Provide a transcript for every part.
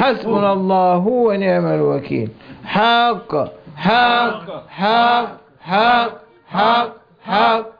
حسبنا الله ونعم الوكيل. حق حق حق حق حق حق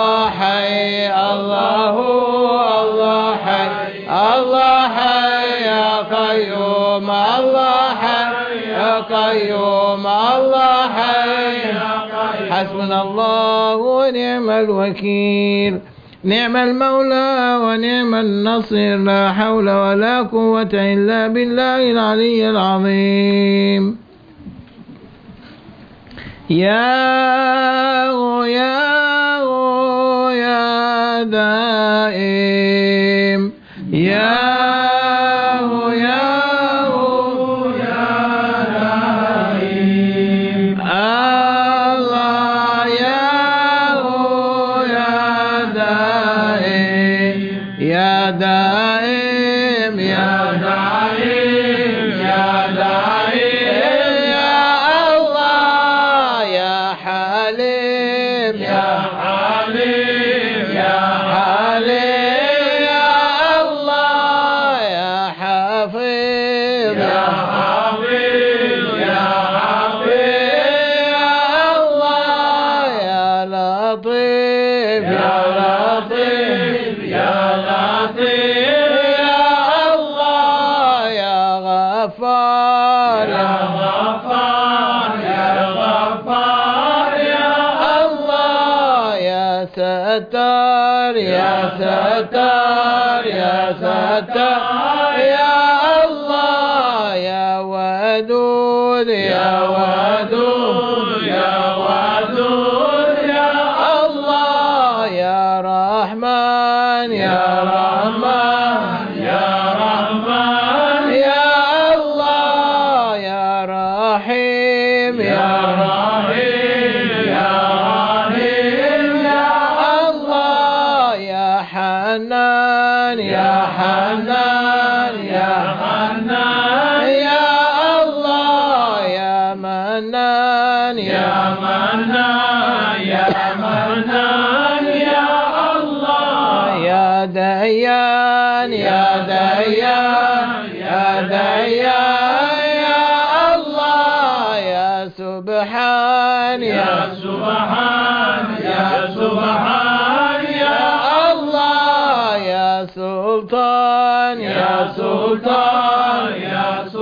قيوم الله. حي حسبنا الله ونعم الوكيل. نعم المولى ونعم النصير. لا حول ولا قوة إلا بالله العلي العظيم. يا يا يا دائم يا دائم ستار يا ستار يا ستار يا الله يا ودود يا ودود. منان يا منان يا الله. يا ديان يا ديان يا ديان يا الله. يا سبحان يا سبحان يا سبحان يا الله. يا سلطان يا سلطان يا سلطان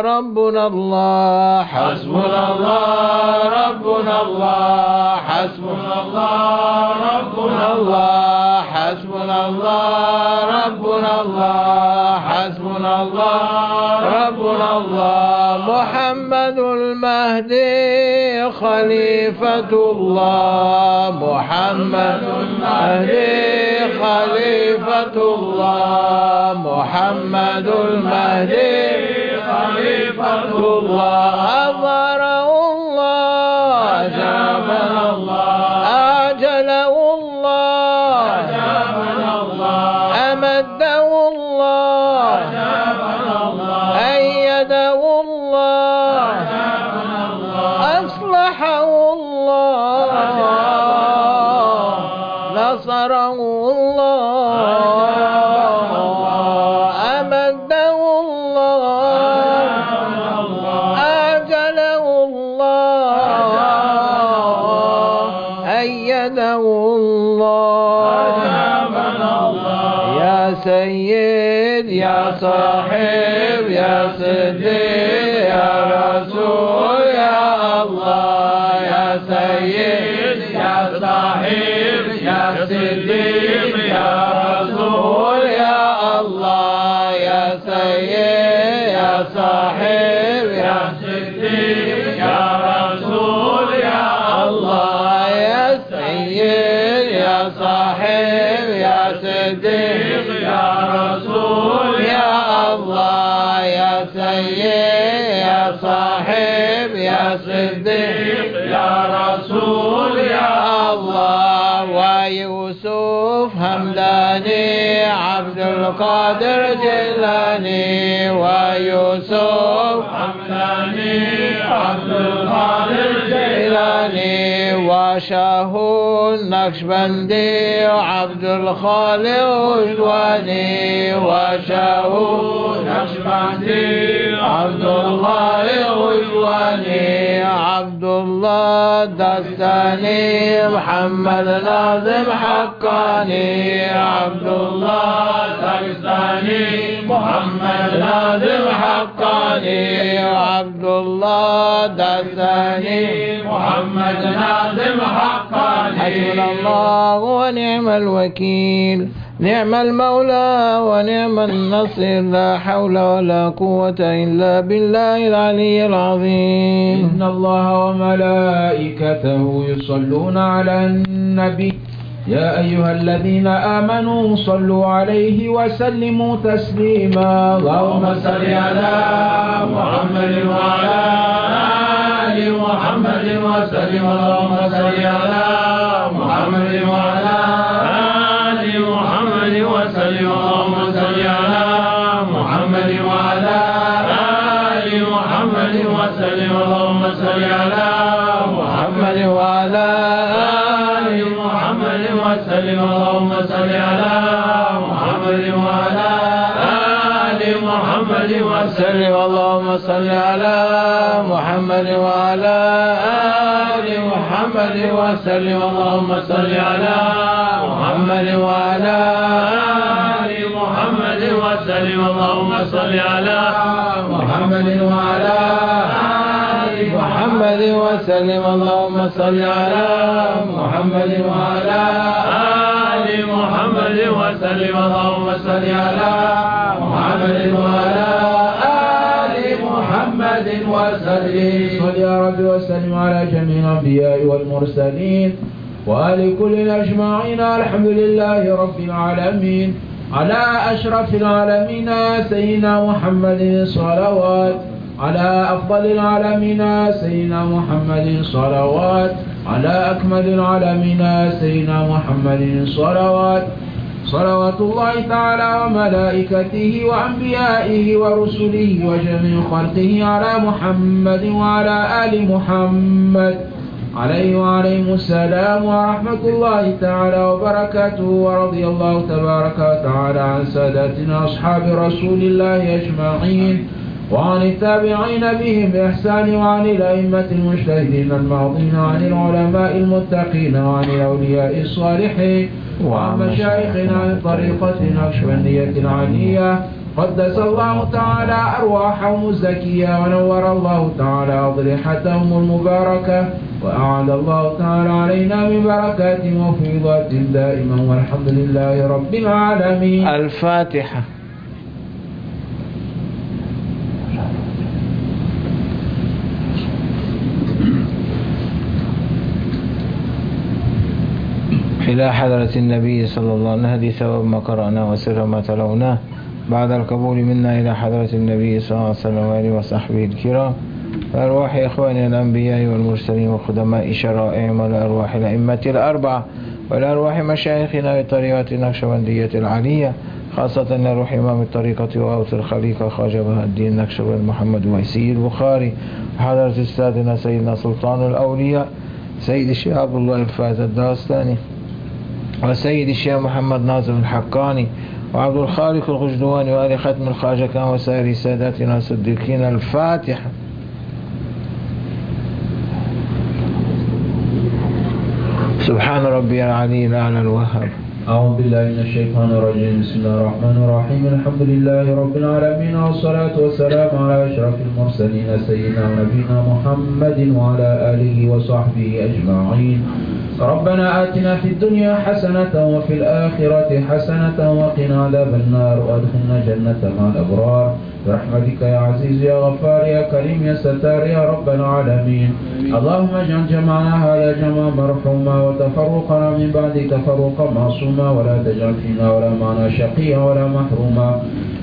ربنا الله. حسبنا الله ربنا الله. حسبنا الله ربنا الله. حسبنا الله ربنا الله. حسبنا الله ربنا الله. محمد المهدي خليفة الله. محمد المهدي خليفة الله. محمد المهدي فرض الله Seyyid Ya Sahib Ya Siddiq Ya Resul Ya Allah Ya Seyyid Ya Sahib Ya Siddiq. يا صديق يا رسول يا الله. ويوسف همداني عبد القادر جيلاني. ويوسف حمداني عبد القادر وشاه النقشبندي وعبد الخالق وجواني وشاه نقشبندي عبد الله وجواني عبد الله دستاني محمد ناظم حقاني. عبد الله داغستاني محمد ناظم حقاني. عبد الله دستاني محمد ناظم حسبنا الله ونعم الوكيل. نعم المولى ونعم النصير. لا حول ولا قوة إلا بالله العلي العظيم. إن الله وملائكته يصلون على النبي. يا أيها الذين آمنوا صلوا عليه وسلموا تسليما. اللهم صل على محمد وعلى हरिम हरिम हरिम محمد وسلم اللهم صل على محمد وعلى آل محمد وسلم اللهم صل على محمد وعلى آل محمد وسلم اللهم صل على محمد وعلى آل محمد وسلم اللهم صل على محمد وعلى آل محمد وسلم اللهم صل على محمد وعلى آل محمد وسلم. يا رب وسلم على جميع الأنبياء والمرسلين وآل كل أجمعين. الحمد لله رب العالمين. على أشرف العالمين سيدنا محمد صلوات. على أفضل العالمين سيدنا محمد صلوات. على أكمل العالمين سيدنا محمد صلوات صلوات الله تعالى وملائكته وأنبيائه ورسله وجميع خلقه على محمد وعلى آل محمد. عليه وعليهم السلام ورحمة الله تعالى وبركاته. ورضي الله تبارك وتعالى عن ساداتنا أصحاب رسول الله أجمعين. وعن التابعين بهم بإحسان وعن الأئمة المجتهدين الماضين وعن العلماء المتقين وعن الأولياء الصالحين وعن مشايخنا من طريقة النقشبندية العالية قدس الله تعالى أرواحهم الزكية ونور الله تعالى أضرحتهم المباركة وأعاد الله تعالى علينا من بركاتهم وفيضاتهم دائما والحمد لله رب العالمين. الفاتحة. إلى حضرة النبي صلى الله عليه وسلم ثواب ما قرأناه وسر ما تلوناه. بعد القبول منا إلى حضرة النبي صلى الله عليه وسلم وآله وصحبه الكرام. وأرواح إخواننا الأنبياء والمرسلين وخدماء شرائعهم والأرواح الأئمة الأربعة. والأرواح مشايخنا بطريقة النقشبندية العالية خاصة لروح إمام الطريقة وأوس الخليفة خواجة بها الدين نقشبند محمد ويسي البخاري. وحضرة أستاذنا سيدنا سلطان الأولياء سيد الشيخ عبد الله الفاز الداستاني. وسيد الشيخ محمد ناظم الحقاني وعبد الخالق الغجدواني وآل ختم الخواجة كان وسائر ساداتنا الصديقين الفاتحة. سبحان ربي العلي الأعلى الوهاب. أعوذ بالله من الشيطان الرجيم. بسم الله الرحمن الرحيم. الحمد لله رب العالمين والصلاة والسلام على أشرف المرسلين سيدنا ونبينا محمد وعلى آله وصحبه أجمعين. ربنا آتنا في الدنيا حسنة وفي الآخرة حسنة وقنا عذاب النار وأدخلنا جنة مع الأبرار. برحمتك يا عزيز يا غفار يا كريم يا ستار يا رب العالمين. اللهم اجعل جمعنا هذا جمعا مرحوما وتفرقنا من بعد تفرقا معصوما ولا تجعل فينا ولا معنا شقيا ولا محروما.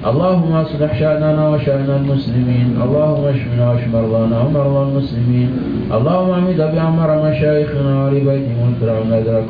اللهم اصلح شأننا وشأن المسلمين. اللهم اشفنا واشف مرضانا ومرضى المسلمين. اللهم امد بأمر مشايخنا ولبيتهم واغفر عنا ذرا